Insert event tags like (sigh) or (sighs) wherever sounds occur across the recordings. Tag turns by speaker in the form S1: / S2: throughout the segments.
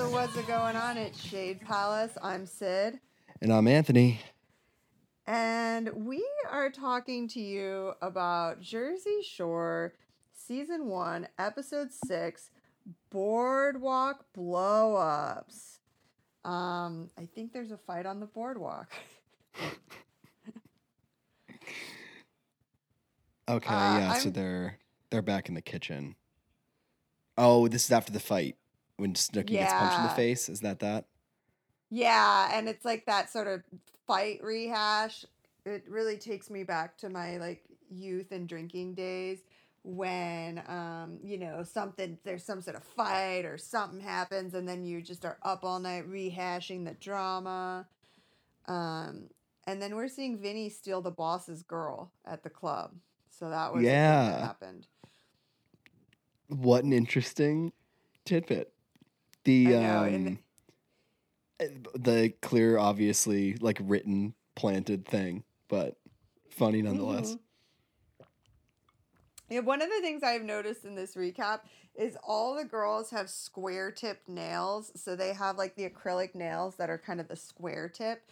S1: So what's it going on at Shade Palace? I'm Sid.
S2: And I'm Anthony.
S1: And we are talking to you about Jersey Shore Season 1, Episode 6, Boardwalk Blow-Ups. Um, I think there's a fight on the boardwalk. (laughs)
S2: Okay,
S1: Uh,
S2: yeah, so
S1: I'm-
S2: they're they're back in the kitchen. Oh, this is after the fight when Snooki gets punched in the face. Is that that?
S1: Yeah, and it's like that sort of fight rehash. It really takes me back to my like youth and drinking days when um you know something there's some sort of fight or something happens and then you just are up all night rehashing the drama. Um and then we're seeing Vinny steal the boss's girl at the club. So that was
S2: Yeah.
S1: that happened.
S2: What an interesting tidbit. The
S1: know,
S2: um uh, the clear, obviously like written, planted thing, but funny nonetheless.
S1: Mhm. Yeah, one of the things I've noticed in this recap is all the girls have square tipped nails. So they have like the acrylic nails that are kind of the square tip,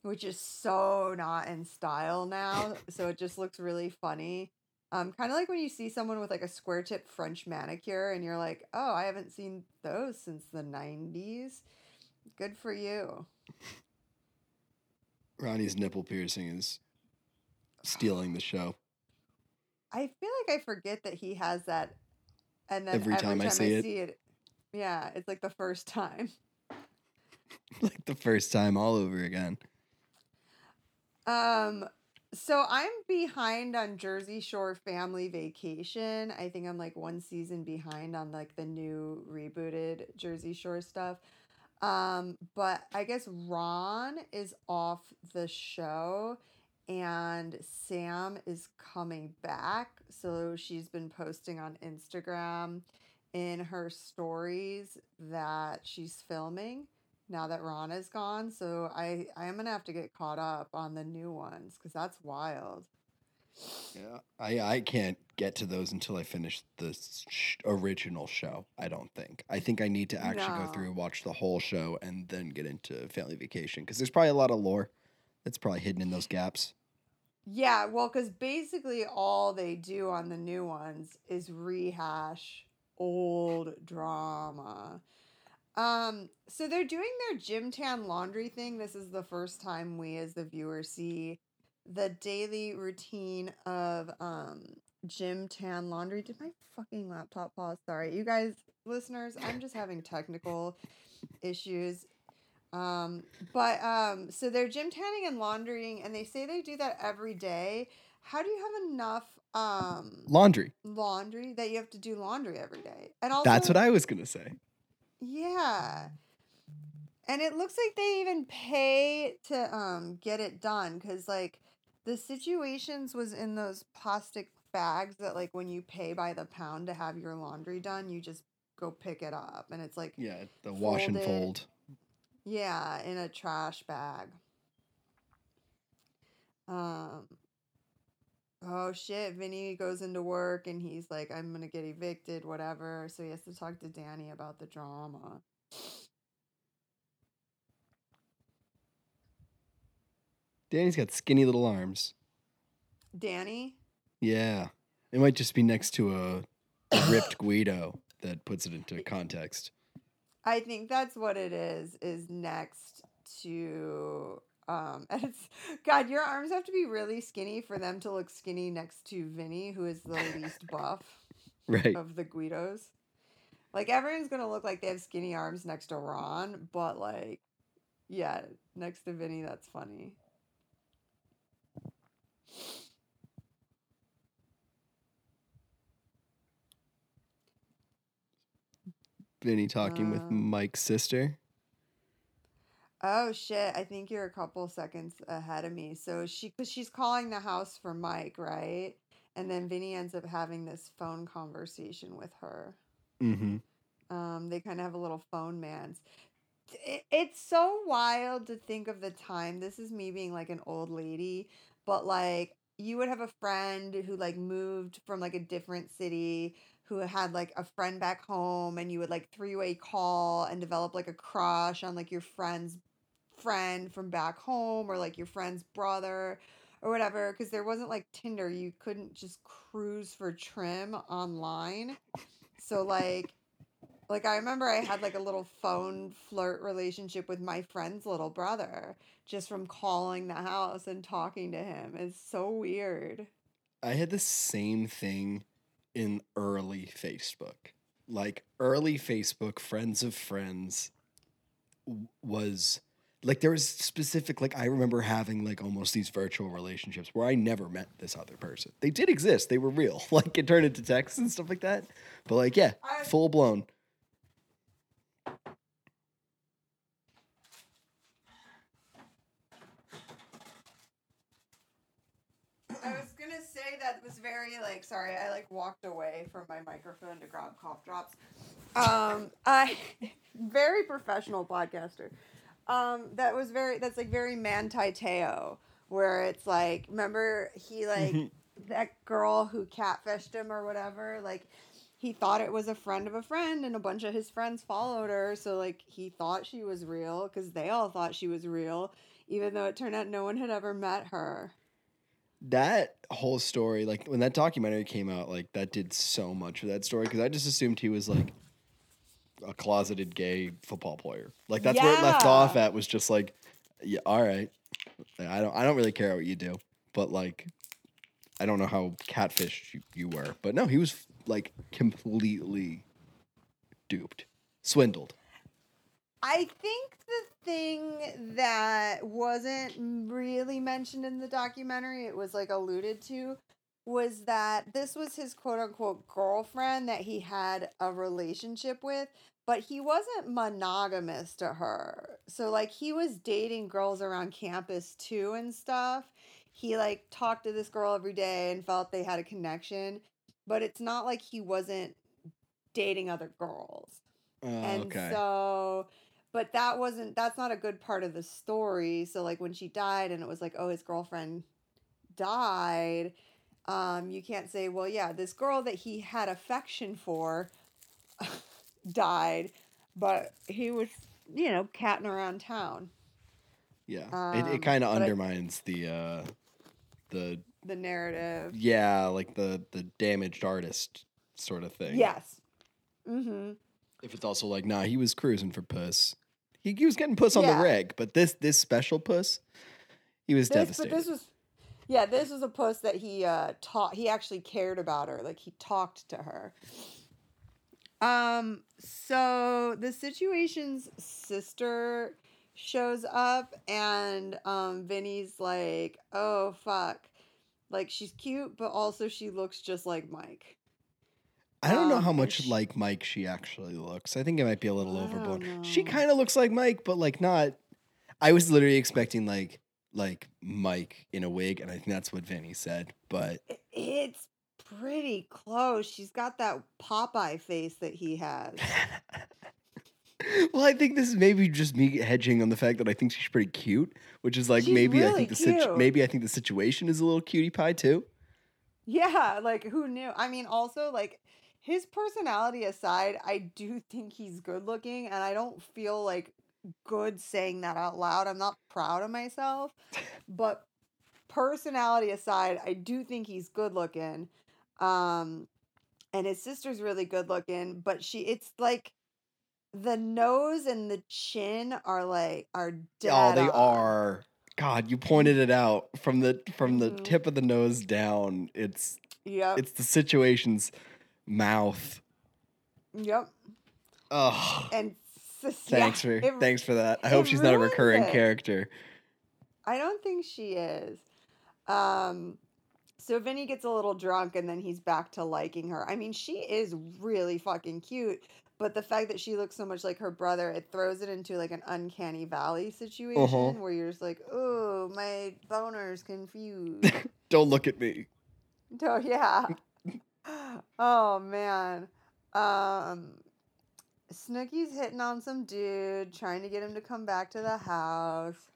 S1: which is so not in style now. so it just looks really funny. Um, kind of like when you see someone with like a square tip French manicure and you're like, oh, I haven't seen those since the 90s. Good for you.
S2: Ronnie's nipple piercing is (sighs) stealing the show.
S1: I feel like I forget that he has that, and then
S2: Every time I see it.
S1: it, yeah, it's like the first time. (laughs)
S2: like the first time all over again.
S1: Um, so I'm behind on Jersey Shore Family Vacation. I think I'm like one season behind on like the new rebooted Jersey Shore stuff. Um, but I guess Ron is off the show and Sam is coming back. So she's been posting on Instagram in her stories that she's filming now that Ron is gone. So I I am gonna have to get caught up on the new ones because that's wild.
S2: Yeah, I I can't get to those until I finish the sh- original show. I don't think. I think I need to actually go
S1: No.
S2: through watch the whole show and then get into Family Vacation because there's probably a lot of lore that's probably hidden in those gaps.
S1: Yeah, well, because basically all they do on the new ones is rehash old drama. Um, so they're doing their gym tan laundry thing. This is the first time we as the viewer see the daily routine of um gym tan laundry. Did my fucking laptop pause? Sorry. You guys listeners, I'm just having technical issues. Um, but um, so they're gym tanning and laundering, and they say they do that every day. How do you have enough um
S2: Laundry.
S1: laundry that you have to do laundry every day? And also,
S2: That's what I was gonna say.
S1: Yeah. And it looks like they even pay to um get it done cuz like the situations was in those plastic bags that like when you pay by the pound to have your laundry done, you just go pick it up and it's like
S2: Yeah, the wash and fold.
S1: yeah, in a trash bag. Um Oh shit, Vinny goes into work and he's like I'm going to get evicted whatever, so he has to talk to Danny about the drama.
S2: Danny's got skinny little arms.
S1: Danny?
S2: Yeah, it might just be next to a, a ripped Guido that puts it into context.
S1: I think that's what it is. Is next to um, (laughs) and it's God. Your arms have to be really skinny for them to look skinny next to Vinny, who is the least buff (laughs)
S2: Right.
S1: of the Guidos. Like everyone's gonna look like they have skinny arms next to Ron, but like, yeah, next to Vinny, that's funny.
S2: Vinny talking with
S1: Um,
S2: Mike's sister.
S1: Oh shit! I think you're a couple seconds ahead of me. So she, because she's calling the house for Mike, right? And then Vinny ends up having this phone conversation with her.
S2: Mm-hmm.
S1: Um, they kind of have a little phone man's. It, it's so wild to think of the time. This is me being like an old lady, but like you would have a friend who like moved from like a different city who had like a friend back home and you would like three-way call and develop like a crush on like your friend's friend from back home or like your friend's brother or whatever because there wasn't like Tinder you couldn't just cruise for trim online so like like I remember I had like a little phone flirt relationship with my friend's little brother just from calling the house and talking to him. It's so weird.
S2: I had the same thing in early Facebook. Like early Facebook, friends of friends was like there was specific like I remember having like almost these virtual relationships where I never met this other person. They did exist, they were real. (laughs) Like it turned into texts and stuff like that. But like yeah,
S1: I-
S2: full blown.
S1: I was gonna say that was very like sorry, I like walked away from my microphone to grab cough drops. Um I (laughs) very professional podcaster. Um that was very that's like very Manti Te'o where it's like remember he like that girl who catfished him or whatever, like he thought it was a friend of a friend and a bunch of his friends followed her so like he thought she was real because they all thought she was real even though it turned out no one had ever met her.
S2: That whole story, like when that documentary came out, like that did so much for that story because I just assumed he was like a closeted gay football player. Like that's where it left off at was just like, yeah, all right. I don't, I don't really care what you do, but like, I don't know how catfish you, you were, but no, he was like completely duped, swindled.
S1: I think the thing that wasn't really mentioned in the documentary, it was like alluded to, was that this was his quote unquote girlfriend that he had a relationship with, but he wasn't monogamous to her. So, like, he was dating girls around campus too and stuff. He, like, talked to this girl every day and felt they had a connection, but it's not like he wasn't dating other girls.
S2: Oh,
S1: And
S2: okay.
S1: so, but that wasn't, that's not a good part of the story. So, like, when she died and it was like, oh, his girlfriend died, um, you can't say, well, yeah, this girl that he had affection for died, but he was, you know, catting around town.
S2: yeah. it
S1: um,
S2: it kind of
S1: but I-
S2: undermines the, uh, the,
S1: The narrative.
S2: yeah, like the, the damaged artist sort of thing.
S1: Yes. Mm-hmm.
S2: If it's also like, nah, he was cruising for puss. He, he was getting puss on
S1: Yeah.
S2: the reg, but this this special puss, he was
S1: This, but
S2: devastated.
S1: this was, yeah, this was a puss that he uh taught. He actually cared about her. Like he talked to her. Um. So the situation's sister shows up, and um, Vinny's like, "Oh fuck." Like she's cute, but also she looks just like Mike.
S2: I don't know
S1: um,
S2: how much
S1: sh-
S2: like Mike she actually looks. I think it might be a little
S1: I
S2: overblown. She kind of looks like Mike, but like not. I was literally expecting like like Mike in a wig, and I think that's what Vinny said. But
S1: It's pretty close. She's got that Popeye face that he has.
S2: well, I think this is maybe just me hedging on the fact that I think she's pretty cute, which is like
S1: She's
S2: maybe I
S1: really
S2: think the situ-
S1: cute.
S2: maybe I think the situation is a little cutie pie too.
S1: Yeah, like who knew? I mean, also like his personality aside, I do think he's good looking, and I don't feel like good saying that out loud. I'm not proud of myself, (laughs) but personality aside, I do think he's good looking. Um, and his sister's really good looking, but she, it's like the nose and the chin are like are dead.
S2: Oh, they
S1: on.
S2: are. God, you pointed it out from the from the
S1: Mhm.
S2: tip of the nose down. It's
S1: yeah.
S2: it's the situation's mouth.
S1: yep.
S2: Ugh.
S1: And (laughs)
S2: Thanks
S1: yeah,
S2: for
S1: it-
S2: thanks for that. I hope she's not a recurring
S1: it.
S2: character.
S1: I don't think she is. Um, so Vinny gets a little drunk and then he's back to liking her. I mean, she is really fucking cute, but the fact that she looks so much like her brother, it throws it into like an uncanny valley situation where you're just like, oh, my boner's confused. (laughs)
S2: Don't look at me.
S1: oh, yeah. (laughs) oh, man. Um, Snooki's hitting on some dude, trying to get him to come back to the house.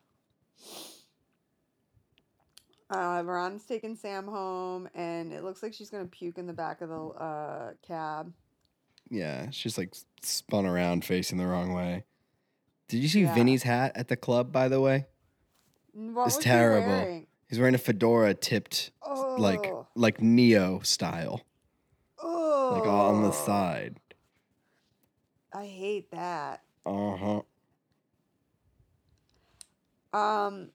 S1: Uh, Ron's taking Sam home, and it looks like she's gonna puke in the back of the uh, cab.
S2: Yeah, she's like spun around facing the wrong way. Did you see
S1: Yeah.
S2: Vinny's hat at the club, by the way?
S1: What
S2: It's
S1: was he
S2: terrible.
S1: wearing?
S2: He's wearing a fedora tipped
S1: Oh,
S2: like like Neo style.
S1: oh,
S2: Like all on the side.
S1: I hate that.
S2: Uh-huh.
S1: Um,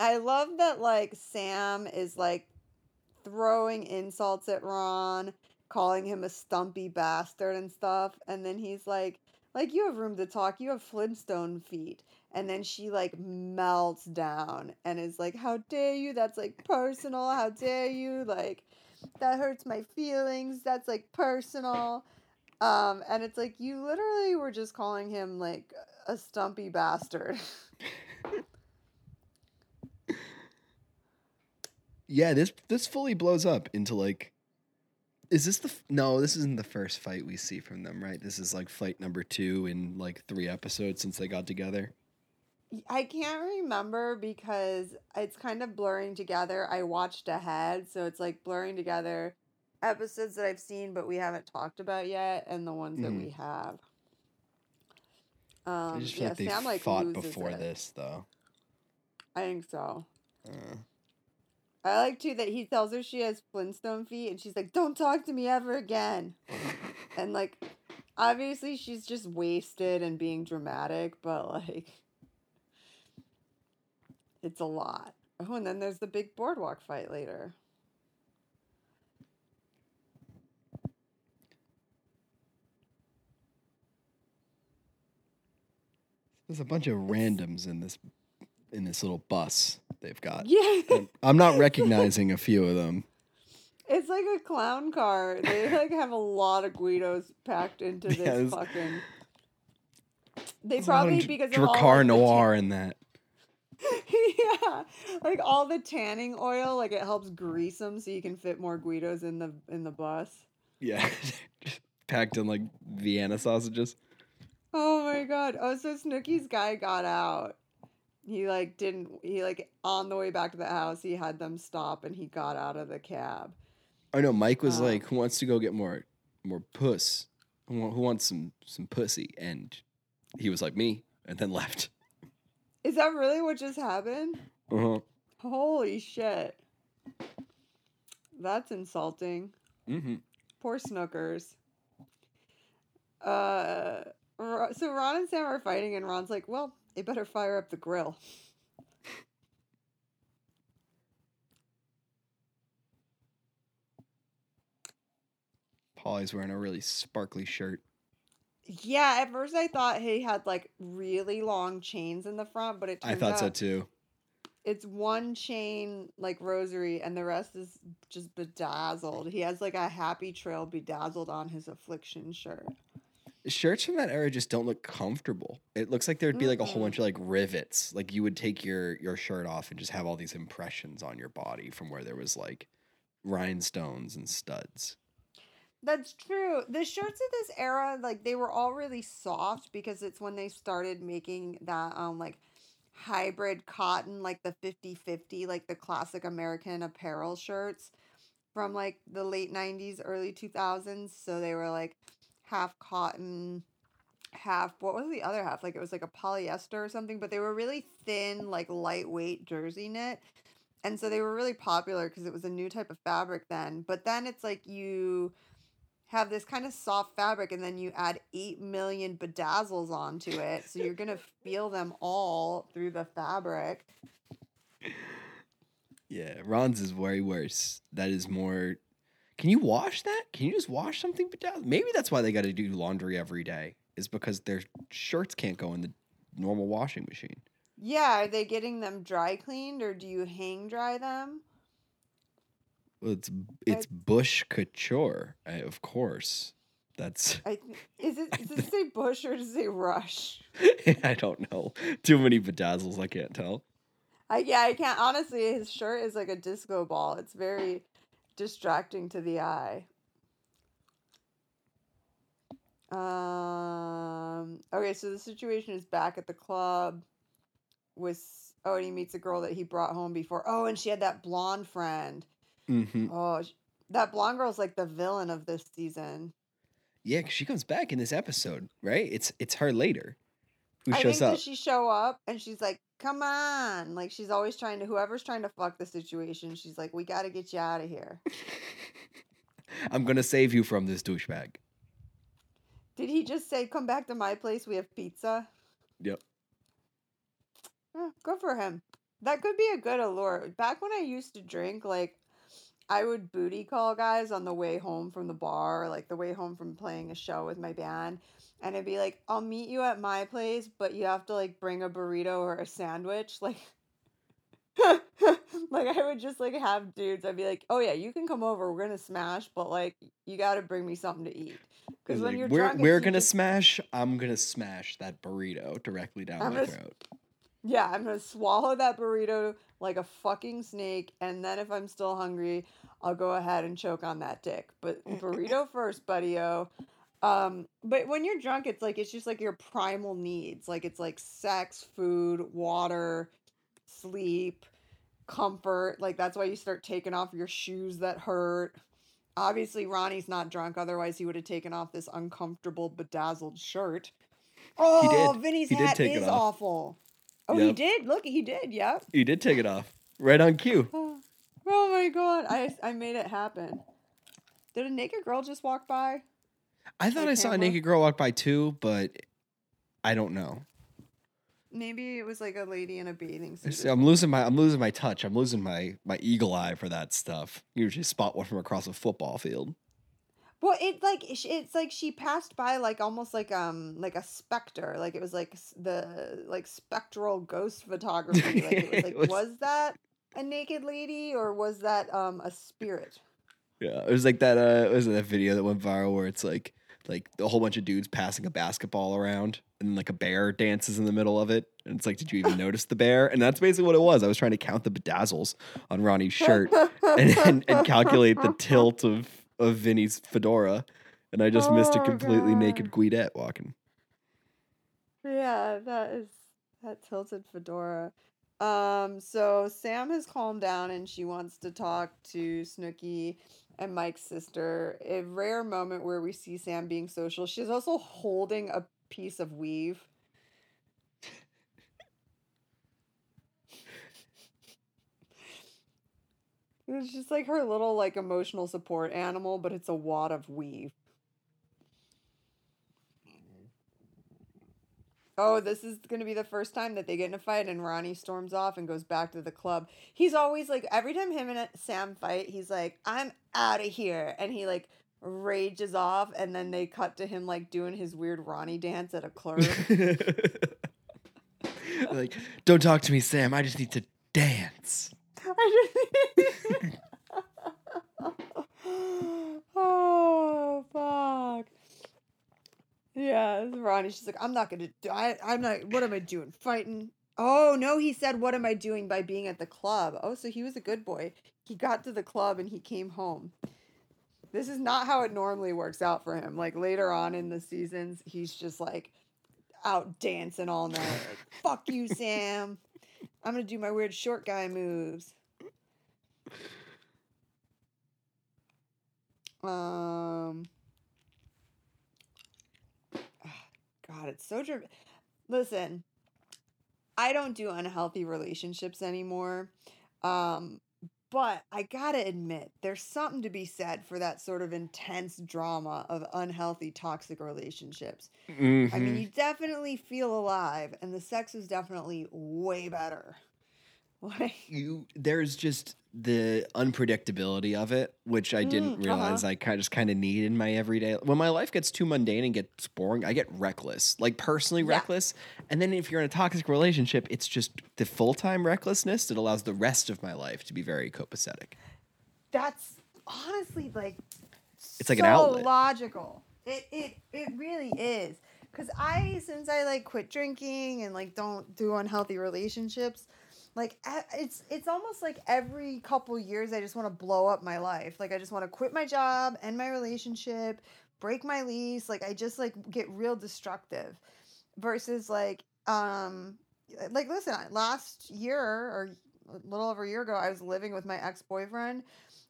S1: I love that like Sam is like throwing insults at Ron, calling him a stumpy bastard and stuff, and then he's like, like you have room to talk, you have Flintstone feet. And then she like melts down and is like, How dare you? That's like personal. How dare you? Like, that hurts my feelings. That's like personal. Um, and it's like, you literally were just calling him like a stumpy bastard. (laughs)
S2: Yeah, this this fully blows up into like is this the f- no this isn't the first fight we see from them right this is like fight number two in like three episodes since they got together
S1: I can't remember because it's kind of blurring together. I watched ahead, so it's like blurring together episodes that I've seen but we haven't talked about yet and the ones that
S2: Mhm.
S1: we have.
S2: i
S1: Um,
S2: just feel
S1: yeah,
S2: like they
S1: Sam like
S2: fought before
S1: it.
S2: this though
S1: I think so.
S2: uh,
S1: I like too that he tells her she has Flintstone feet and she's like, Don't talk to me ever again. And like obviously she's just wasted and being dramatic, but like it's a lot. Oh, and then there's the big boardwalk fight later.
S2: there's a bunch of randoms in this in this little bus they've got
S1: Yeah.
S2: And i'm not recognizing a few of them
S1: It's like a clown car. They like have a lot of Guidos packed into this fucking. They
S2: of
S1: probably because of all
S2: Drakkar
S1: like, the
S2: Noir in that (laughs)
S1: yeah, like all the tanning oil, like it helps grease them so you can fit more Guidos in the in the bus.
S2: yeah (laughs) packed in like vienna sausages
S1: Oh my god! Oh, so Snooki's guy got out. He like didn't. He like on the way back to the house, he had them stop and he got out of the cab.
S2: I know Mike was
S1: Oh.
S2: like, "Who wants to go get more, more puss? Who, wants some, some pussy?" And he was like, "Me," and then (laughs) left.
S1: Is that really what just happened?
S2: Uh-huh.
S1: Holy shit! That's insulting.
S2: Mm-hmm.
S1: Poor Snookers. Uh, so Ron and Sam are fighting, and Ron's like, "Well, they better fire up the grill."
S2: Pauly's wearing a really sparkly shirt.
S1: Yeah, at first I thought he had like really long chains in the front, but it turns
S2: I thought so too.
S1: it's one chain like rosary, and the rest is just bedazzled. He has like a happy trail bedazzled on his affliction shirt.
S2: Shirts from that era just don't look comfortable. It looks like there'd be like a whole bunch of like rivets. Like you would take your your shirt off and just have all these impressions on your body from where there was like rhinestones and studs.
S1: That's true. The shirts of this era, like they were all really soft because it's when they started making that um like hybrid cotton, like the 50-50, like the classic American apparel shirts from like the late 90s, early 2000s. So they were like half cotton, half what was the other half? Like it was like a polyester or something, but they were really thin, like lightweight jersey knit. And so they were really popular because it was a new type of fabric then. But then it's like you have this kind of soft fabric and then you add 8 million bedazzles onto it. So you're going (laughs) to feel them all through the fabric.
S2: Yeah, Ron's is way worse. That is more. Can you wash that? Can you just wash something? Maybe that's why they got to do laundry every day. Is because their shirts can't go in the normal washing machine.
S1: Yeah, are they getting them dry cleaned or do you hang dry them?
S2: Well, it's it's Bush couture, of course. That's (laughs)
S1: I is it does it say Bush or does it say Rush? (laughs)
S2: I don't know. Too many bedazzles. I can't tell.
S1: I yeah, I can't honestly his shirt is like a disco ball. It's very distracting to the eye. Um okay, so the situation is back at the club with Oh, and he meets a girl that he brought home before. Oh, and she had that blonde friend.
S2: hmm
S1: Oh, that blonde girl's like the villain of this season.
S2: Yeah, 'cause she comes back in this episode, right? It's it's her later who
S1: I
S2: shows
S1: think
S2: up.
S1: Does she show up and she's like, "Come on!" Like she's always trying to whoever's trying to fuck the situation. She's like, "We got to get you out of here." (laughs)
S2: I'm gonna save you from this douchebag.
S1: Did he just say, "Come back to my place. We have pizza"?
S2: Yep.
S1: Eh, good for him. That could be a good allure. Back when I used to drink, like I would booty call guys on the way home from the bar, like the way home from playing a show with my band. And it'd be like, I'll meet you at my place, but you have to like bring a burrito or a sandwich. (laughs) Like like I would just like have dudes. I'd be like, "Oh yeah, you can come over. We're gonna smash, but like you got to bring me something to eat." Because when
S2: like,
S1: you're
S2: we're
S1: drunk,
S2: we're gonna
S1: just-
S2: smash. I'm gonna smash that burrito directly down
S1: I'm
S2: my
S1: gonna
S2: throat.
S1: Yeah, I'm gonna swallow that burrito like a fucking snake, and then if I'm still hungry, I'll go ahead and choke on that dick. But burrito (laughs) first, buddy-o. Um, but when you're drunk, it's like it's just like your primal needs. Like it's like sex, food, water, sleep, comfort. Like that's why you start taking off your shoes that hurt. Obviously, Ronnie's not drunk, otherwise he would have taken off this uncomfortable bedazzled shirt. Oh. Vinny's
S2: He
S1: hat is awful. Oh, he did. Look, he did. Yep.
S2: He did take it off right on cue.
S1: Oh, (sighs) oh my god, I I made it happen. Did a naked girl just walk by?
S2: I thought I saw a naked girl walk by too, but I don't know.
S1: Maybe it was like a lady in a bathing suit.
S2: See, I'm losing my I'm losing my touch. I'm losing my my eagle eye for that stuff. Usually spot one from across a football field.
S1: Well, it like it's it's like she passed by like almost like um like a specter, like it was like the like spectral ghost photography. Like it was (laughs) like
S2: It was-
S1: was that a naked lady or was that um a spirit?
S2: Yeah, it was like that. Uh, was that video that went viral where it's like like a whole bunch of dudes passing a basketball around and like a bear dances in the middle of it, and it's like, did you even (laughs) notice the bear? And that's basically what it was. I was trying to count the bedazzles on Ronnie's (laughs) shirt and and, and calculate the tilt of of Vinny's fedora, and I just missed a
S1: Oh,
S2: completely naked
S1: God.
S2: Guidette walking.
S1: Yeah, that is that tilted fedora. Um, so Sam has calmed down and she wants to talk to Snooki and Mike's sister. A rare moment where we see Sam being social. She's also holding a piece of weave. It's just like her little like emotional support animal, but it's a wad of weave. Oh, this is going to be the first time that they get in a fight and Ronnie storms off and goes back to the club. He's always like, every time him and Sam fight, he's like, I'm out of here. And he like rages off. And then they cut to him like doing his weird Ronnie dance at a club. (laughs)
S2: like, don't talk to me, Sam. I just need to dance.
S1: oh, fuck. Yeah, Ronnie. She's like, I'm not gonna. Do, I, I'm not. What am I doing? Fighting? Oh no, he said, "What am I doing by being at the club?" Oh, so he was a good boy. He got to the club and he came home. This is not how it normally works out for him. Like later on in the seasons, he's just like out dancing all night. Like, fuck you, Sam. I'm gonna do my weird short guy moves. Um. God, it's so driven. Listen, I don't do unhealthy relationships anymore. Um, but I gotta admit, there's something to be said for that sort of intense drama of unhealthy, toxic relationships. I mean,
S2: Mhm.
S1: you definitely feel alive, and the sex is definitely way better. (laughs) Like,
S2: you there's just the unpredictability of it, which I didn't
S1: Mm,
S2: realize
S1: uh-huh.
S2: I kind of just kind of need in my everyday. When my life gets too mundane and gets boring, I get reckless, like personally
S1: Yeah.
S2: reckless. And then if you're in a toxic relationship, it's just the full time recklessness that allows the rest of my life to be very copacetic.
S1: that's honestly like
S2: It's like an
S1: so
S2: outlet.
S1: logical. It it it really is. Cause I since I like quit drinking and like don't do unhealthy relationships, like it's it's almost like every couple years I just want to blow up my life. Like I just want to quit my job, end my relationship, break my lease. Like I just like get real destructive. Versus like um like listen, last year or a little over a year ago, I was living with my ex boyfriend,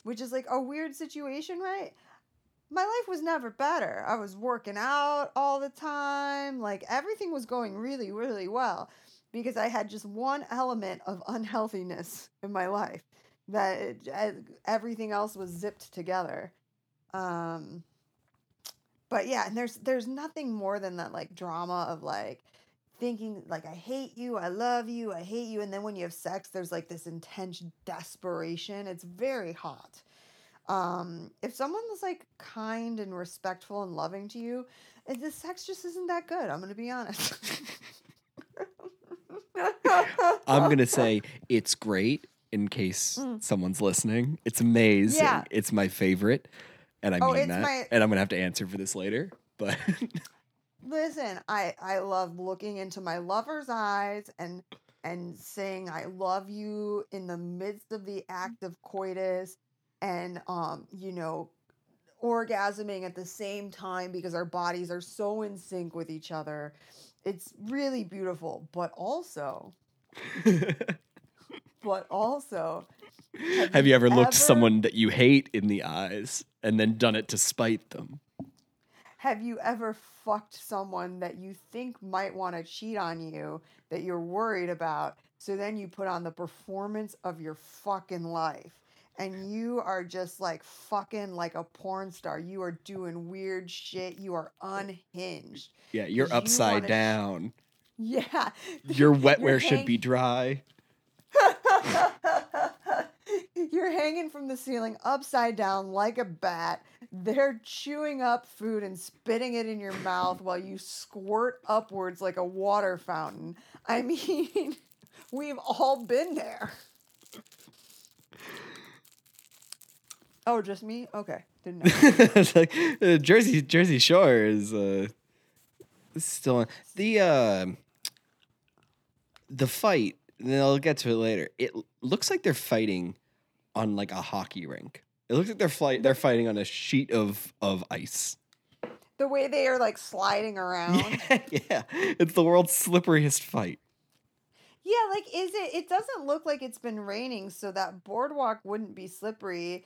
S1: which is like a weird situation, right? My life was never better. I was working out all the time. Like everything was going really, really well because I had just one element of unhealthiness in my life that it, everything else was zipped together. Um, but yeah, and there's there's nothing more than that like drama of like thinking like I hate you, I love you, I hate you, and then when you have sex, there's like this intense desperation. It's very hot. Um, if someone was like kind and respectful and loving to you, the sex just isn't that good. I'm gonna be honest. (laughs) (laughs)
S2: I'm gonna say it's great in case
S1: Mm.
S2: someone's listening. It's amazing.
S1: Yeah.
S2: It's my favorite, and I
S1: oh,
S2: mean that.
S1: My...
S2: And I'm gonna have to answer for this later. But (laughs)
S1: Listen, I I love looking into my lover's eyes and and saying I love you in the midst of the act of coitus and um you know orgasming at the same time because our bodies are so in sync with each other. It's really beautiful, but also (laughs) but also
S2: have you ever looked
S1: ever-
S2: someone that you hate in the eyes and then done it to spite them?
S1: Have you ever fucked someone that you think might want to cheat on you that you're worried about? So then you put on the performance of your fucking life. And you are just like fucking like a porn star. You are doing weird shit. You are unhinged.
S2: Yeah, you're upside
S1: sh-
S2: down.
S1: Yeah. (laughs)
S2: Your wetwear
S1: You're
S2: should be dry. (laughs)
S1: You're hanging from the ceiling upside down like a bat. They're chewing up food and spitting it in your mouth while you squirt upwards like a water fountain. I (laughs) mean, we've all been there. Oh, just me? Okay. Didn't know.
S2: it's like uh, Jersey Jersey Shore is uh still on the uh the fight. And then I'll get to it later. It looks like they're fighting on like a hockey rink. It looks like they're fight they're fighting on a sheet of of ice.
S1: the way they are like sliding around. (laughs)
S2: Yeah, yeah, it's the world's slipperiest fight.
S1: Yeah, like is it it doesn't look like it's been raining, so that boardwalk wouldn't be slippery.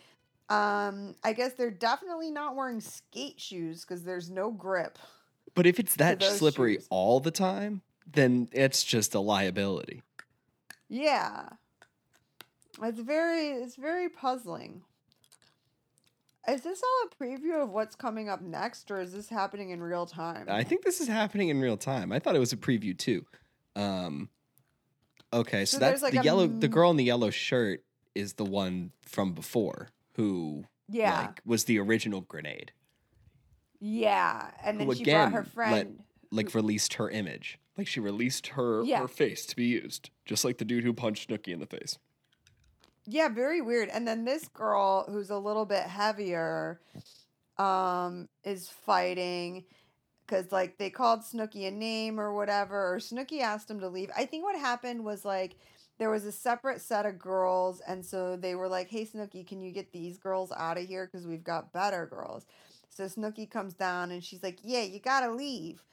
S1: Um, I guess they're definitely not wearing skate shoes because there's no grip.
S2: But if it's that slippery
S1: shoes.
S2: all the time, then it's just a liability.
S1: Yeah. It's very it's very puzzling. Is this all a preview of what's coming up next, or is this happening in real time?
S2: I think this is happening in real time. I thought it was a preview too. Um, okay, so,
S1: So
S2: that's
S1: like,
S2: the yellow. The girl in the yellow shirt is the one from before who
S1: yeah,
S2: like was the original grenade.
S1: yeah. And then
S2: who
S1: she
S2: again
S1: brought her
S2: let-
S1: friend.
S2: Like released her image. Like she released her
S1: Yeah.
S2: her face to be used, just like the dude who punched Snooki in the face.
S1: Yeah, very weird. And then this girl who's a little bit heavier um is fighting cuz like they called Snooki a name or whatever or Snooki asked him to leave. I think what happened was like there was a separate set of girls and so they were like, "Hey Snooki, can you get these girls out of here cuz we've got better girls." So Snooki comes down and she's like, "Yeah, you got to leave."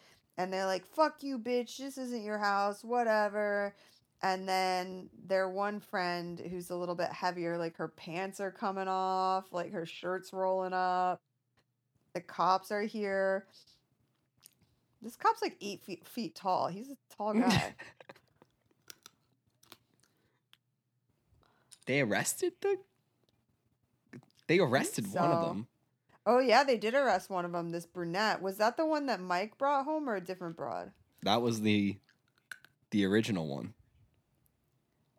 S1: And they're like, "Fuck you, bitch. This isn't your house. Whatever." And then their one friend who's a little bit heavier, like her pants are coming off, like her shirt's rolling up. The cops are here. This cop's like eight feet, feet tall. He's a tall (laughs) guy.
S2: They arrested the. They arrested one of them.
S1: Oh yeah, they did arrest one of them. This brunette was that the one that Mike brought home or a different broad?
S2: That was the, the original one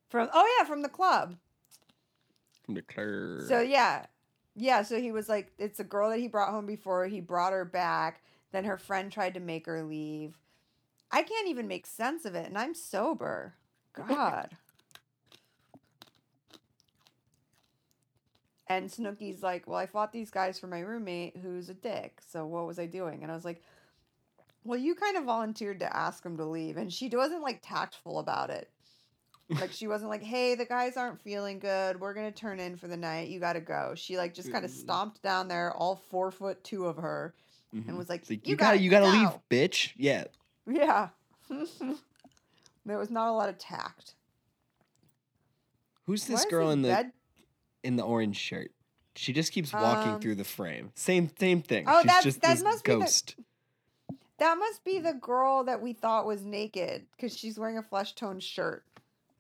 S1: From oh yeah, from the club.
S2: from the club.
S1: So yeah, yeah. So he was like, it's a girl that he brought home before. He brought her back. Then her friend tried to make her leave. I can't even make sense of it, and I'm sober. God. And Snooki's like, well, I fought these guys for my roommate, who's a dick. So what was I doing? And I was like, well, you kind of volunteered to ask him to leave, and she wasn't like tactful about it. Like she wasn't like, "Hey, the guys aren't feeling good. We're gonna turn in for the night. You gotta go." She like just kind of
S2: Mm.
S1: stomped down there, all four foot two of her,
S2: Mhm.
S1: and was like,
S2: like,
S1: "You,
S2: you gotta,
S1: gotta,
S2: you gotta leave, bitch. Yeah,
S1: Yeah. (laughs) There was not a lot of tact.
S2: Who's
S1: Why
S2: this
S1: is
S2: girl in the
S1: bed-
S2: in the orange shirt? She just keeps walking
S1: Um,
S2: through the frame. Same same thing.
S1: Oh,
S2: She's
S1: that's-
S2: just
S1: that
S2: this
S1: must be the-
S2: ghost.
S1: That must be the girl that we thought was naked because she's wearing a flesh tone shirt.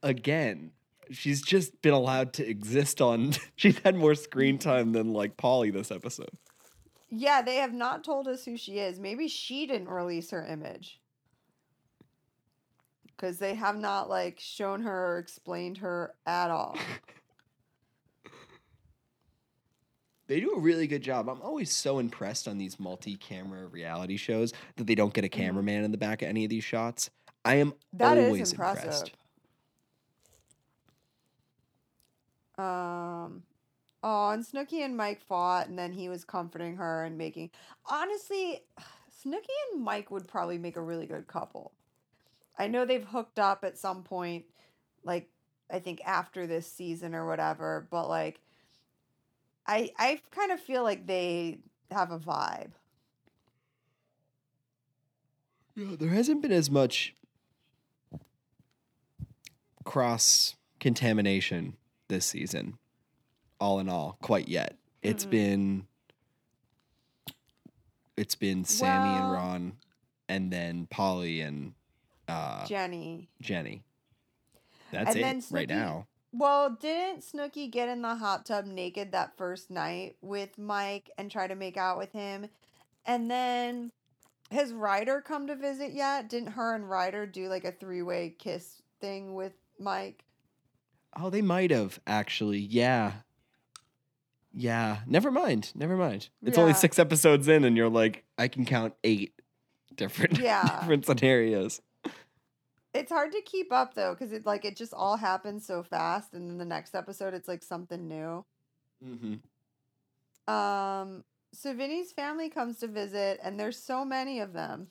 S2: Again, she's just been allowed to exist on. (laughs) She's had more screen time than like Pauly this episode.
S1: Yeah, they have not told us who she is. Maybe she didn't release her image. Because they have not like shown her or explained her at all. (laughs)
S2: They do a really good job. I'm always so impressed on these multi-camera reality shows that they don't get a
S1: Mhm.
S2: cameraman in the back of any of these shots. I am
S1: That is
S2: always
S1: impressive.
S2: impressed.
S1: Um, oh, and Snooki and Mike fought, and then he was comforting her and making. Honestly, Snooki and Mike would probably make a really good couple. I know they've hooked up at some point, like I think after this season or whatever, but like, I I kind of feel like they have a vibe.
S2: Yeah, there hasn't been as much cross contamination this season, all in all, quite yet. It's
S1: Mhm.
S2: been it's been Sammy and Ron, and then Pauly and uh,
S1: Jenny.
S2: Jenny. That's
S1: And
S2: it right
S1: Snooki-
S2: now.
S1: Well, didn't Snooki get in the hot tub naked that first night with Mike and try to make out with him? And then has Ryder come to visit yet? Didn't her and Ryder do like a three way kiss thing with Mike?
S2: Oh, they might have actually. Yeah. Yeah. Never mind. Never mind. It's only six episodes in, and you're like, I can count eight different (laughs)
S1: Yeah.
S2: different scenarios.
S1: It's hard to keep up though, because it like it just all happens so fast, and then the next episode it's like something new.
S2: Mm-hmm.
S1: Um, so Vinny's family comes to visit, and there's so many of them.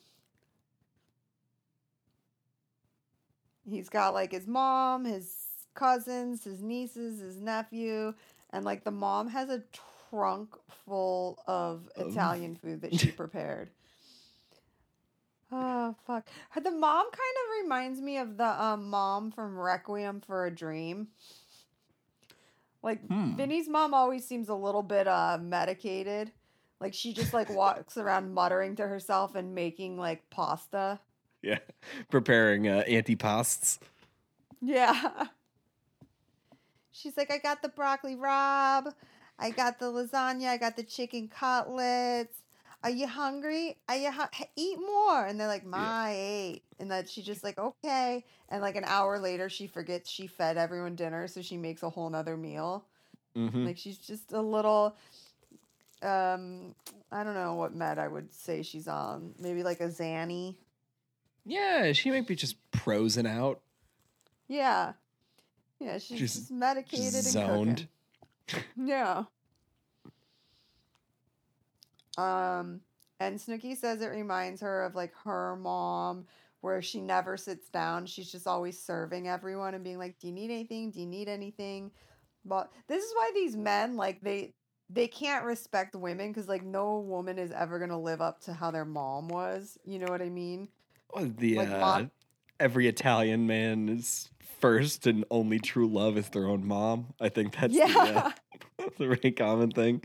S1: He's got like his mom, his cousins, his nieces, his nephew, and like the mom has a trunk full of
S2: Of-
S1: Italian food that she (laughs) prepared. Oh fuck. The mom kind of reminds me of the um, mom from Requiem for a Dream. Like
S2: Hmm.
S1: Vinny's mom always seems a little bit uh medicated. Like she just like walks around muttering to herself and making like pasta.
S2: Yeah. (laughs) Preparing uh, antipasts.
S1: Yeah. She's like, I got the broccoli rabe, I got the lasagna, I got the chicken cutlets. Are you hungry? Are you hu- eat more? And they're like, my I ate. And that she just like, okay. And like an hour later, she forgets she fed everyone dinner, so she makes a whole nother meal.
S2: Mm-hmm.
S1: Like she's just a little um I don't know what med I would say she's on. Maybe like a Xanny.
S2: Yeah, she might be just prosing out.
S1: Yeah. Yeah, she's medicated and
S2: zoned.
S1: Yeah. Um and Snooki says it reminds her of like her mom where she never sits down. She's just always serving everyone and being like, "Do you need anything? Do you need anything?" But this is why these men like they they can't respect women cuz like no woman is ever going to live up to how their mom was. You know what I mean?
S2: Well, The
S1: Like
S2: uh,
S1: mom-
S2: every Italian man is first and only true love is their own mom. I think that's
S1: yeah.
S2: the, uh, (laughs) the very common thing.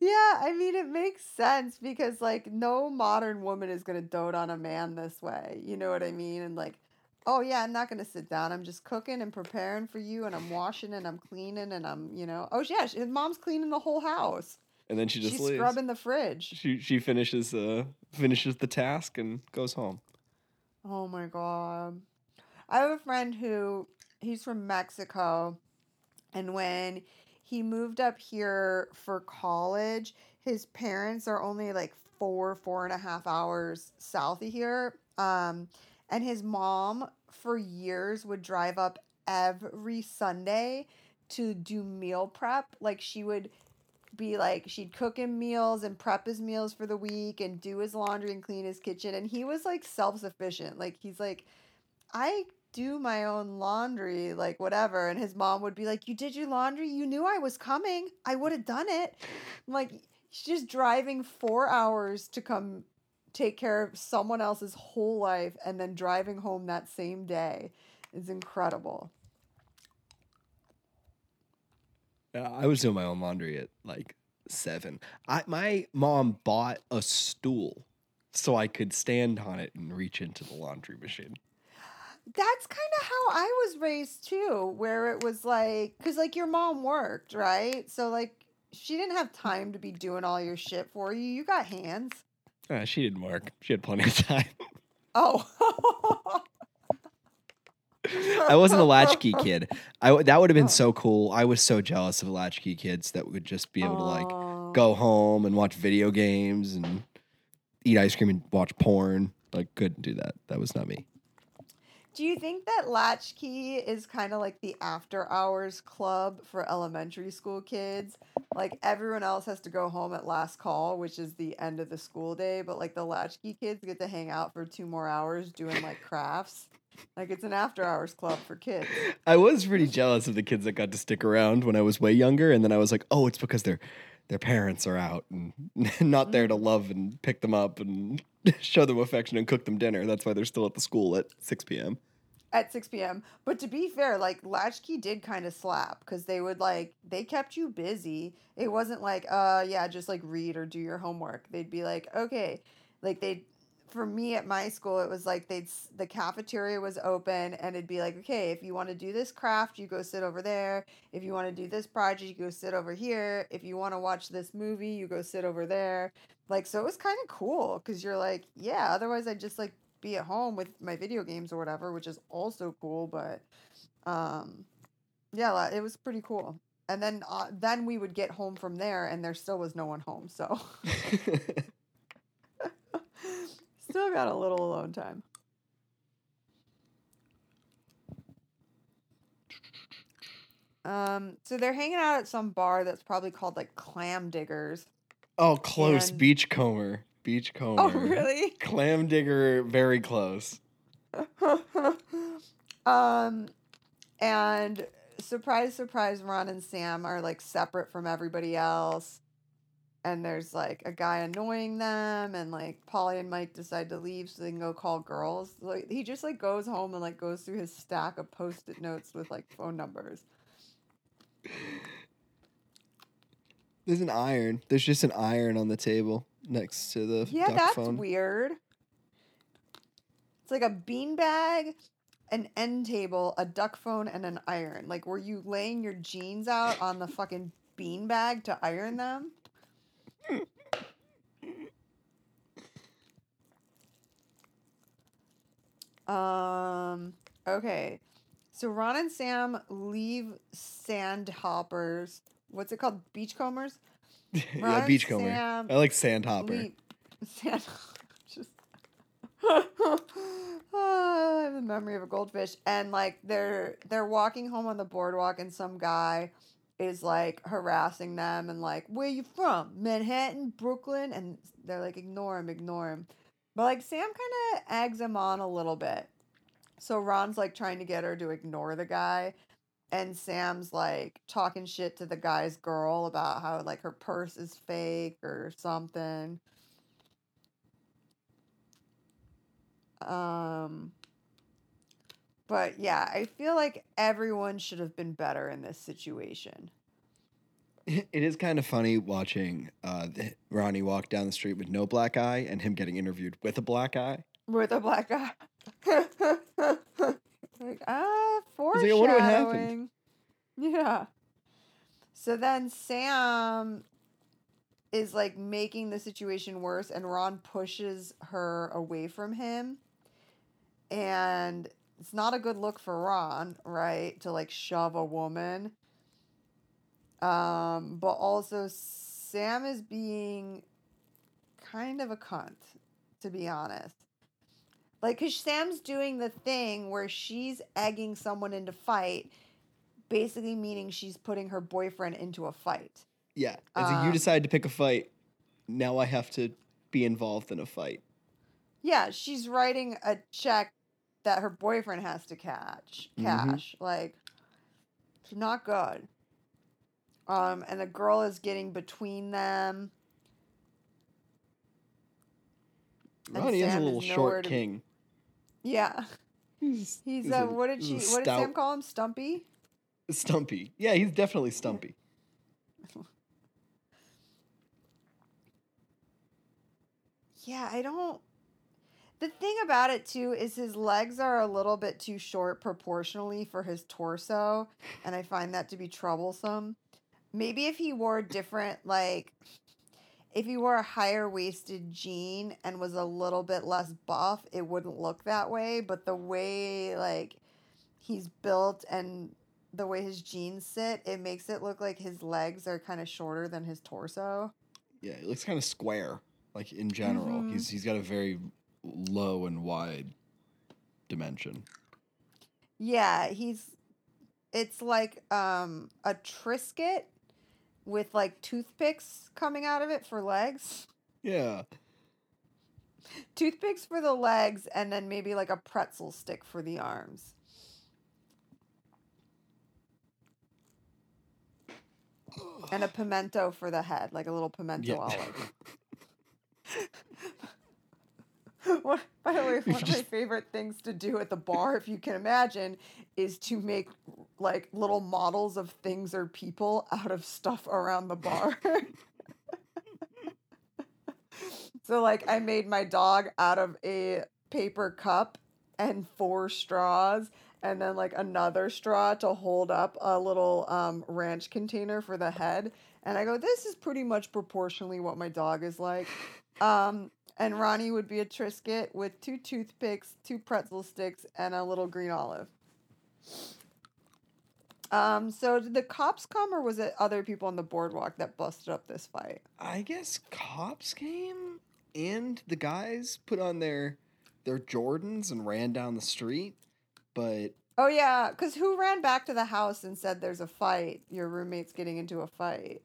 S1: Yeah, I mean it makes sense because like no modern woman is gonna dote on a man this way. You know what I mean? And like, oh yeah, I'm not gonna sit down. I'm just cooking and preparing for you, and I'm washing and I'm cleaning and I'm you know. Oh yeah, his mom's cleaning the whole house.
S2: And then she just
S1: She's
S2: leaves.
S1: scrubbing the fridge.
S2: She she finishes uh finishes the task and goes home.
S1: Oh my god. I have a friend who he's from Mexico and when he moved up here for college, his parents are only like four, four and a half hours south of here. Um, and his mom for years would drive up every Sunday to do meal prep. Like she would be like she'd cook him meals and prep his meals for the week and do his laundry and clean his kitchen and he was like self-sufficient like he's like i do my own laundry like whatever and his mom would be like you did your laundry you knew i was coming i would have done it I'm like she's just driving four hours to come take care of someone else's whole life and then driving home that same day is incredible.
S2: Yeah, I was doing my own laundry at like seven. I my mom bought a stool so I could stand on it and reach into the laundry machine.
S1: That's kind of how I was raised too, where it was like, because like your mom worked, right? So like she didn't have time to be doing all your shit for you. You got hands.
S2: Uh, she didn't work. She had plenty of time.
S1: Oh.
S2: I wasn't a latchkey (laughs) kid. I that would have been
S1: Oh.
S2: so cool. I was so jealous of latchkey kids that would just be able to like go home and watch video games and eat ice cream and watch porn. Like couldn't do that. That was not me.
S1: Do you think that Latchkey is kind of like the after hours club for elementary school kids? Like everyone else has to go home at last call, which is the end of the school day, but like the Latchkey kids get to hang out for two more hours doing like crafts. Like it's an after hours club for kids.
S2: I was pretty jealous of the kids that got to stick around when I was way younger, and then I was like, oh, it's because their their parents are out and (laughs) not there to love and pick them up and (laughs) show them affection and cook them dinner. That's why they're still at the school at six p.m.
S1: at 6 p.m. But to be fair, like Latchkey did kind of slap because they would like they kept you busy. It wasn't like uh yeah just like read or do your homework. They'd be like okay, like they for me at my school it was like they'd the cafeteria was open and it'd be like okay if you want to do this craft you go sit over there. If you want to do this project you go sit over here. If you want to watch this movie you go sit over there. Like so it was kind of cool because you're like yeah otherwise i'd just like be at home with my video games or whatever which is also cool but um yeah it was pretty cool. And then uh, then we would get home from there and there still was no one home so (laughs) still got a little alone time um so they're hanging out at some bar that's probably called like clam diggers
S2: oh, close.
S1: And-
S2: Beachcomber. Beachcomber.
S1: oh really (laughs)
S2: Clam digger, very close. (laughs)
S1: um, and surprise, surprise, Ron and Sam are like separate from everybody else. And there's like a guy annoying them, and like Pauly and Mike decide to leave so they can go call girls. Like he just like goes home and like goes through his stack of post-it notes with like phone numbers.
S2: There's an iron. There's just an iron on the table next to the
S1: Yeah,
S2: duck
S1: that's
S2: phone.
S1: weird. It's like a beanbag, an end table, a duck phone, and an iron. Like, were you laying your jeans out on the fucking beanbag to iron them? Um. Okay. So Ron and Sam leave sandhoppers. What's it called? Beachcombers. (laughs) Ron
S2: yeah, beachcomber.
S1: Sam
S2: I like sandhopper.
S1: Sand. (laughs) Just. oh, (sighs) I have the memory of a goldfish, and like they're they're walking home on the boardwalk, and some guy is like harassing them, and like, where you from? Manhattan, Brooklyn, and they're like, ignore him, ignore him. But like Sam kind of eggs him on a little bit. So Ron's like trying to get her to ignore the guy. And Sam's like talking shit to the guy's girl about how like her purse is fake or something. Um but yeah, I feel like everyone should have been better in this situation. (laughs)
S2: It is kind of funny watching uh, Ronnie walk down the street with no black eye and him getting interviewed with a black eye.
S1: With a black eye. (laughs) like, ah,
S2: was like, what happened.
S1: foreshadowing. Yeah. So then Sam is like making the situation worse, and Ron pushes her away from him. And it's not a good look for Ron, right? To like shove a woman. Um, but also Sam is being kind of a cunt, to be honest. Like, because Sam's doing the thing where she's egging someone into fight, basically meaning she's putting her boyfriend into a fight.
S2: Yeah. It's like you
S1: Um,
S2: decide to pick a fight. Now I have to be involved in a fight.
S1: Yeah, she's writing a check that her boyfriend has to catch
S2: Mhm.
S1: cash. Like, it's not good. Um, and the girl is getting between them.
S2: Ronnie is a little
S1: nowhere
S2: short
S1: to
S2: king.
S1: Yeah.
S2: He's,
S1: He's uh
S2: a-
S1: what did she what did Sam call him? Stumpy?
S2: Stumpy. Yeah, he's definitely stumpy. (laughs)
S1: Yeah, I don't the thing about it too is his legs are a little bit too short proportionally for his torso, and I find that to be troublesome. Maybe if he wore different like if he wore a higher waisted jean and was a little bit less buff, it wouldn't look that way, but the way like he's built and the way his jeans sit, it makes it look like his legs are kind of shorter than his torso.
S2: Yeah, it looks kind of square. Like in general,
S1: Mhm.
S2: he's he's got a very low and wide dimension.
S1: Yeah, he's it's like um a Triscuit with like toothpicks coming out of it for legs.
S2: Yeah.
S1: Toothpicks for the legs and then maybe like a pretzel stick for the arms. And a (sighs) pimento for the head, like a little pimento
S2: Yeah.
S1: olive. (laughs) (laughs) (laughs) What, by the way, one of my favorite things to do at the bar, if you can imagine, is to make like little models of things or people out of stuff around the bar. (laughs) so, like, I made my dog out of a paper cup and four straws, and then like another straw to hold up a little um, ranch container for the head. And I go, this is pretty much proportionally what my dog is like. Um, and Ronnie would be a Triscuit with two toothpicks, two pretzel sticks, and a little green olive. Um, so did the cops come, or was it other people on the boardwalk that busted up this fight?
S2: I guess cops came and the guys put on their their Jordans and ran down the street, but
S1: Oh yeah, because who ran back to the house and said there's a fight? Your roommate's getting into a fight.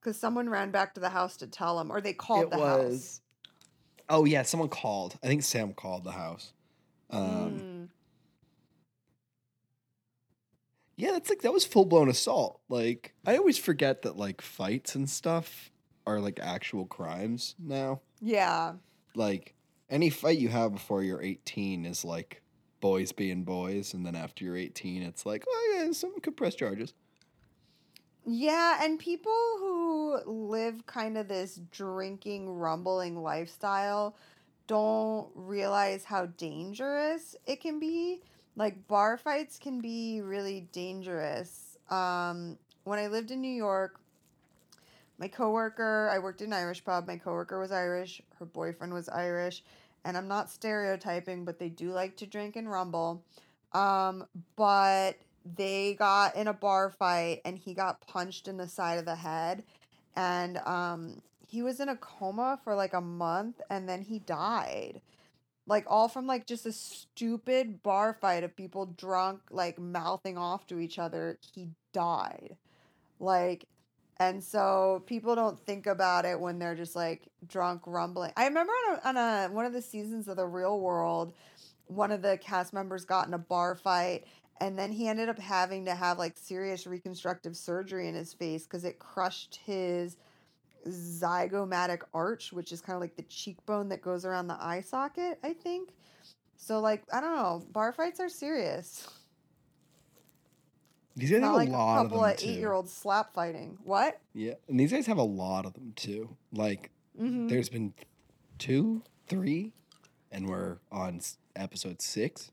S1: Because someone ran back to the house to tell him, or they called
S2: it
S1: the
S2: was
S1: house.
S2: Oh yeah, someone called. I think Sam called the house. Um
S1: Mm.
S2: Yeah, that's like that was full blown assault. Like I always forget that like fights and stuff are like actual crimes now.
S1: Yeah,
S2: Like any fight you have before you're 18 is like boys being boys, and then after you're 18, it's like oh yeah, some could press charges.
S1: Yeah, and people who live kind of this drinking, rumbling lifestyle don't realize how dangerous it can be. Like bar fights can be really dangerous. Um, when I lived in New York, my coworker, I worked in an Irish pub. My coworker was Irish, her boyfriend was Irish, and I'm not stereotyping, but they do like to drink and rumble. Um, but they got in a bar fight and he got punched in the side of the head and um he was in a coma for like a month and then he died. Like all from like just a stupid bar fight of people drunk like mouthing off to each other he died. Like and so people don't think about it when they're just like drunk rumbling. I remember on a, on a one of the seasons of the real world one of the cast members got in a bar fight and then he ended up having to have like serious reconstructive surgery in his face because it crushed his zygomatic arch which is kind of like the cheekbone that goes around the eye socket i think so like i don't know bar fights are serious
S2: These guys
S1: not
S2: have a
S1: like a
S2: lot of
S1: couple of
S2: too.
S1: eight year olds slap fighting what
S2: Yeah, and these guys have a lot of them too. Like
S1: mm-hmm.
S2: there's been two, three, and we're on episode six.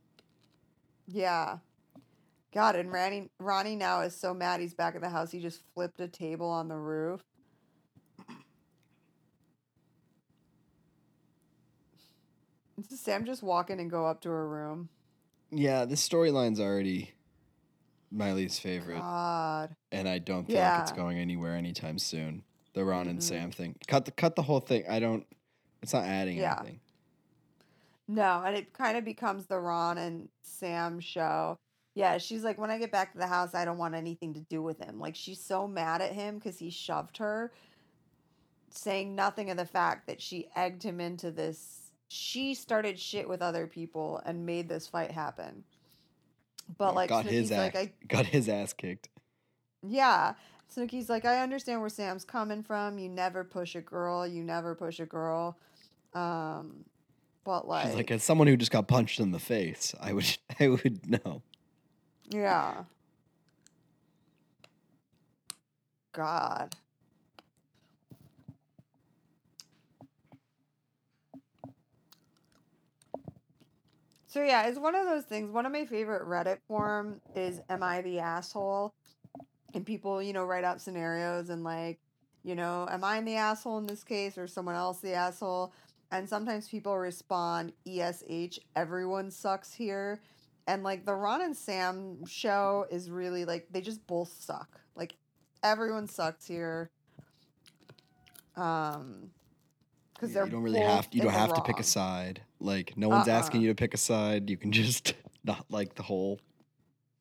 S1: yeah god and ronnie ronnie now is so mad he's back at the house he just flipped a table on the roof Does Sam just walk in and go up to her room?
S2: Yeah, this storyline's already my least favorite,
S1: God.
S2: and I don't think like it's going anywhere anytime soon. The Ron and
S1: Mm-mm.
S2: Sam thing. Cut the cut the whole thing. I don't. It's not adding
S1: Yeah.
S2: anything.
S1: No, and it kind of becomes the Ron and Sam show. Yeah, she's like, when I get back to the house, I don't want anything to do with him. Like, she's so mad at him because he shoved her, saying nothing of the fact that she egged him into this. She started shit with other people and made this fight happen. But, like,
S2: got his
S1: Snooki's like, I, (laughs)
S2: got his ass kicked.
S1: Yeah. Snooki's like, I understand where Sam's coming from. You never push a girl. You never push a girl. Um, but like,
S2: She's like, as someone who just got punched in the face, I would, (laughs) I would know.
S1: Yeah. God. So yeah, it's one of those things. One of my favorite Reddit forum is "Am I the asshole?" And people, you know, write out scenarios and like, you know, am I the asshole in this case or someone else the asshole? And sometimes people respond, "ESH, everyone sucks here." And like the Ron and Sam show is really like they just both suck. Like everyone sucks here. Um, because
S2: Yeah,
S1: they're
S2: you don't really have to,
S1: you
S2: don't have to pick a side. Like no one's asking
S1: Uh-uh.
S2: you to pick a side. You can just (laughs) not like the whole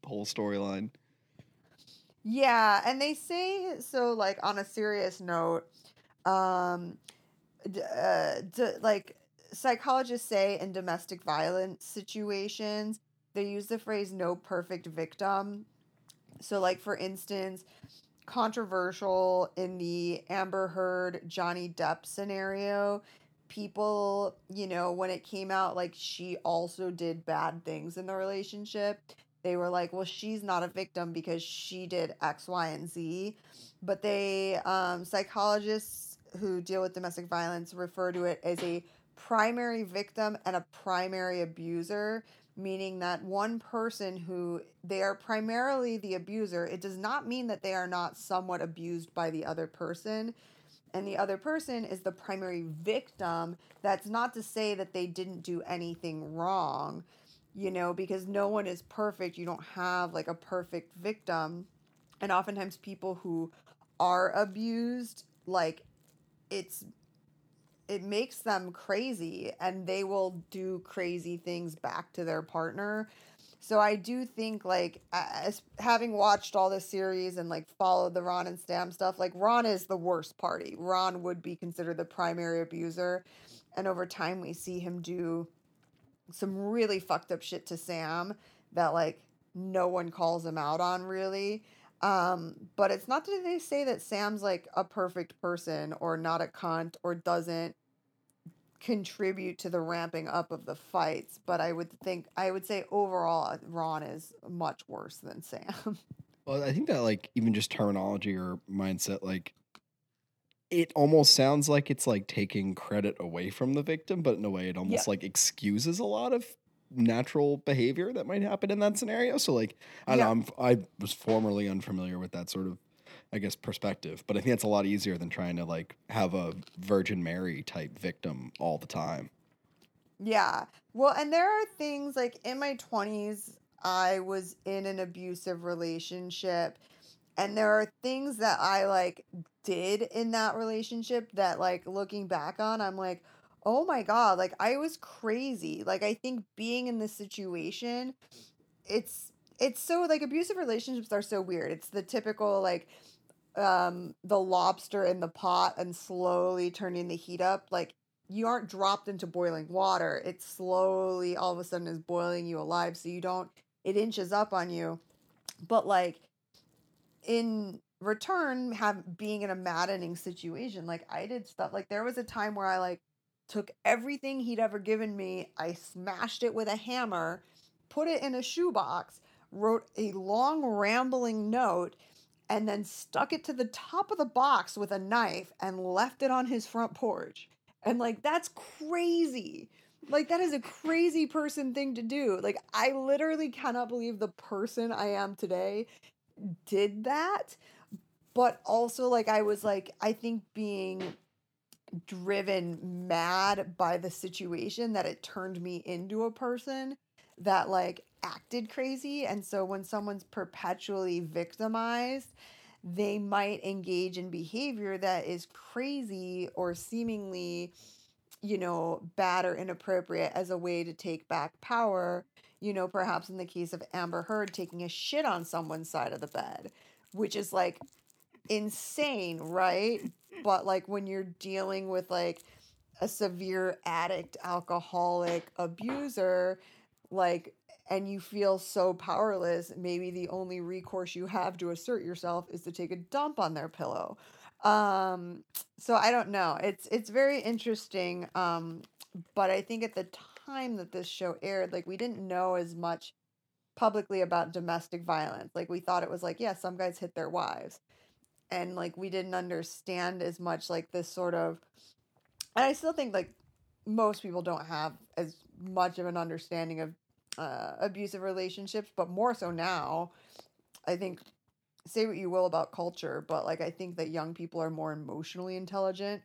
S2: whole storyline.
S1: Yeah, and they say so like on a serious note, um d- uh, d- like psychologists say in domestic violence situations, they use the phrase no perfect victim. So like for instance, controversial in the Amber Heard Johnny Depp scenario, people, you know, when it came out like she also did bad things in the relationship, they were like, well, she's not a victim because she did X, Y, and Z. But they, um, psychologists who deal with domestic violence refer to it as a primary victim and a primary abuser, meaning that one person who they are primarily the abuser, it does not mean that they are not somewhat abused by the other person. And the other person is the primary victim. That's not to say that they didn't do anything wrong you know, because no one is perfect. You don't have like a perfect victim. And oftentimes people who are abused, like it's it makes them crazy and they will do crazy things back to their partner. So I do think like as having watched all this series and like followed the Ron and Sam stuff, like Ron is the worst party. Ron would be considered the primary abuser. And over time we see him do some really fucked up shit to Sam that like no one calls him out on really. Um, but it's not that they say that Sam's like a perfect person or not a cunt or doesn't contribute to the ramping up of the fights, but I would think I would say overall Ron is much worse than Sam. (laughs)
S2: Well, I think that like even just terminology or mindset, like it almost sounds like it's like taking credit away from the victim, but in a way it almost like excuses a lot of natural behavior that might happen in that scenario. So like I
S1: Yeah.
S2: know, I'm, I was formerly unfamiliar with that sort of I guess perspective, but I think it's a lot easier than trying to like have a Virgin Mary type victim all the time.
S1: Yeah. Well, and there are things like in my 20s, I was in an abusive relationship, and there are things that I like did in that relationship that, like, looking back on, I'm like, oh my God, like, I was crazy. Like, I think being in this situation, it's, it's so like abusive relationships are so weird. It's the typical, like, um, the lobster in the pot and slowly turning the heat up. Like, you aren't dropped into boiling water. It slowly all of a sudden is boiling you alive so you don't it inches up on you. But like in return have being in a maddening situation, like I did stuff like there was a time where I like took everything he'd ever given me, I smashed it with a hammer, put it in a shoebox, wrote a long rambling note and then stuck it to the top of the box with a knife and left it on his front porch. And like that's crazy. Like that is a crazy person thing to do. Like I literally cannot believe the person I am today did that. But also like I was like I think being driven mad by the situation that it turned me into a person that like acted crazy and so when someone's perpetually victimized they might engage in behavior that is crazy or seemingly you know bad or inappropriate as a way to take back power you know perhaps in the case of Amber Heard taking a shit on someone's side of the bed which is like insane right? But like when you're dealing with like a severe addict alcoholic abuser like and you feel so powerless maybe the only recourse you have to assert yourself is to take a dump on their pillow Um, so I don't know. It's it's very interesting. Um, but I think at the time that this show aired, like we didn't know as much publicly about domestic violence. Like we thought it was like, yeah, some guys hit their wives. And like we didn't understand as much like this sort of and I still think like most people don't have as much of an understanding of uh, abusive relationships, but more so now. I think say what you will about culture, but like I think that young people are more emotionally intelligent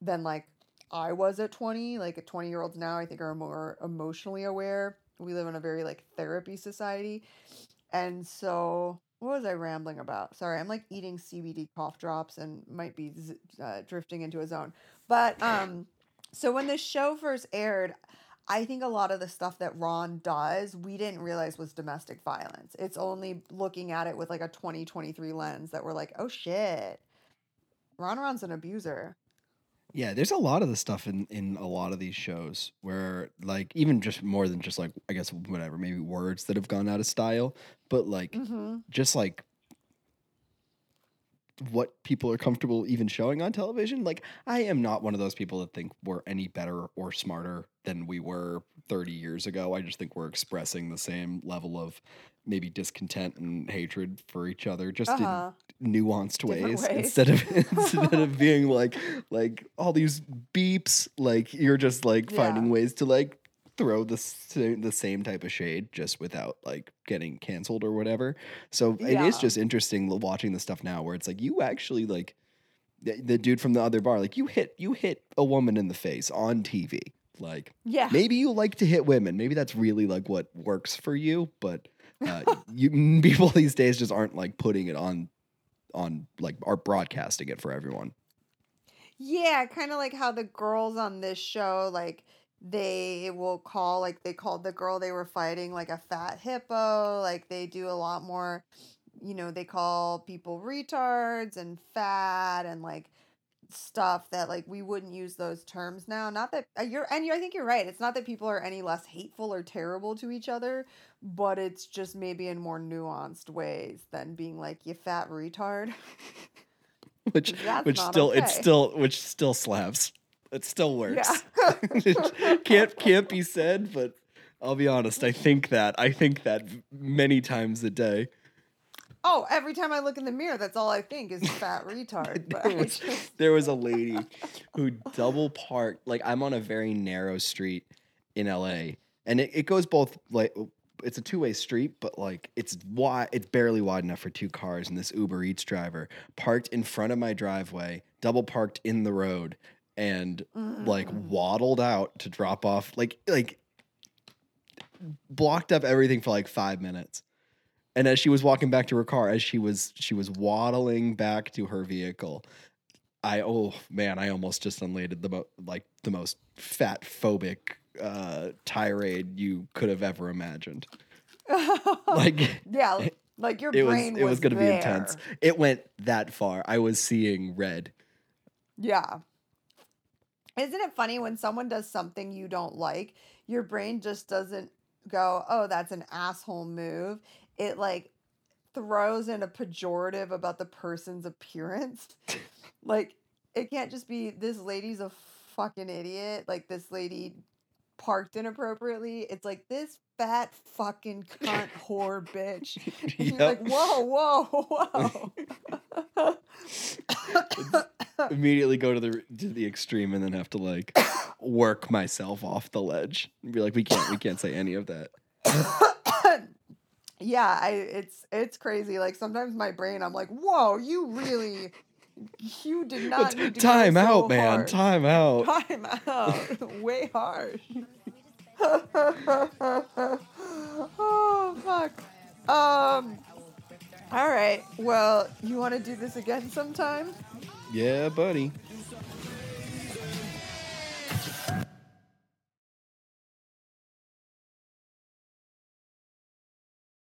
S1: than like I was at 20. Like 20 year olds now, I think are more emotionally aware. We live in a very like therapy society. And so, what was I rambling about? Sorry, I'm like eating CBD cough drops and might be uh, drifting into a zone. But um, so when the show first aired, I think a lot of the stuff that Ron does, we didn't realize was domestic violence. It's only looking at it with like a 2023 lens that we're like, oh shit, Ron Ron's an abuser.
S2: Yeah, there's a lot of the stuff in in a lot of these shows where like even just more than just like I guess whatever maybe words that have gone out of style, but like
S1: Mm-hmm.
S2: just like what people are comfortable even showing on television. Like I am not one of those people that think we're any better or smarter than we were 30 years ago. I just think we're expressing the same level of maybe discontent and hatred for each other just
S1: Uh-huh.
S2: in nuanced ways,
S1: ways.
S2: instead of (laughs) instead of (laughs) being like like all these beeps like you're just like finding ways to like throw the the same type of shade just without like getting canceled or whatever. So it is just interesting watching the stuff now where it's like you actually like the, the dude from the other bar like you hit you hit a woman in the face on TV. Like
S1: Yeah.
S2: maybe you like to hit women. Maybe that's really like what works for you, but uh, you (laughs) (laughs) people these days just aren't like putting it on on like are broadcasting it for everyone.
S1: Yeah, kind of like how the girls on this show, like they will call, like they called the girl they were fighting like a fat hippo. Like they do a lot more, you know, they call people retards and fat and like stuff that like we wouldn't use those terms now. Not that uh, you're, and you I think you're right. It's not that people are any less hateful or terrible to each other, but it's just maybe in more nuanced ways than being like you fat retard. (laughs)
S2: Which which still it's still which still slaps. It still works.
S1: Yeah. (laughs)
S2: can't can't be said, but I'll be honest. I think that I think that many times a day.
S1: Oh, every time I look in the mirror, that's all I think is fat retard. (laughs)
S2: There was,
S1: just,
S2: there was a lady who double parked. Like I'm on a very narrow street in LA, and it, it goes both like it's a two way street, but like it's wide. It's barely wide enough for two cars. And this Uber Eats driver parked in front of my driveway, double parked in the road, and like
S1: Mm.
S2: waddled out to drop off. Like like blocked up everything for like five minutes. And as she was walking back to her car, as she was she was waddling back to her vehicle, I oh man, I almost just unladed the mo- like the most fat phobic uh, tirade you could have ever imagined. (laughs) Like
S1: yeah, (laughs) like your
S2: it was
S1: brain
S2: it was going to be intense. It went that far. I was seeing red.
S1: Yeah. Isn't it funny when someone does something you don't like, your brain just doesn't go, "Oh, that's an asshole move." It like throws in a pejorative about the person's appearance. (laughs) like it can't just be this lady's a fucking idiot, like this lady parked inappropriately. It's like this fat fucking cunt whore (laughs) bitch. (laughs) And You're like, "Whoa, whoa, whoa." (laughs)
S2: Immediately go to the to the extreme and then have to like work myself off the ledge and be like, we can't we can't say any of that. (coughs)
S1: yeah, I it's it's crazy. Like sometimes my brain, I'm like, whoa, you really, you did not need to go
S2: Time
S1: so
S2: out, man.
S1: hard.
S2: Time out.
S1: Time out. (laughs) Way hard. (laughs) oh fuck. Um. All right. Well, you want to do this again sometime?
S2: Yeah, buddy.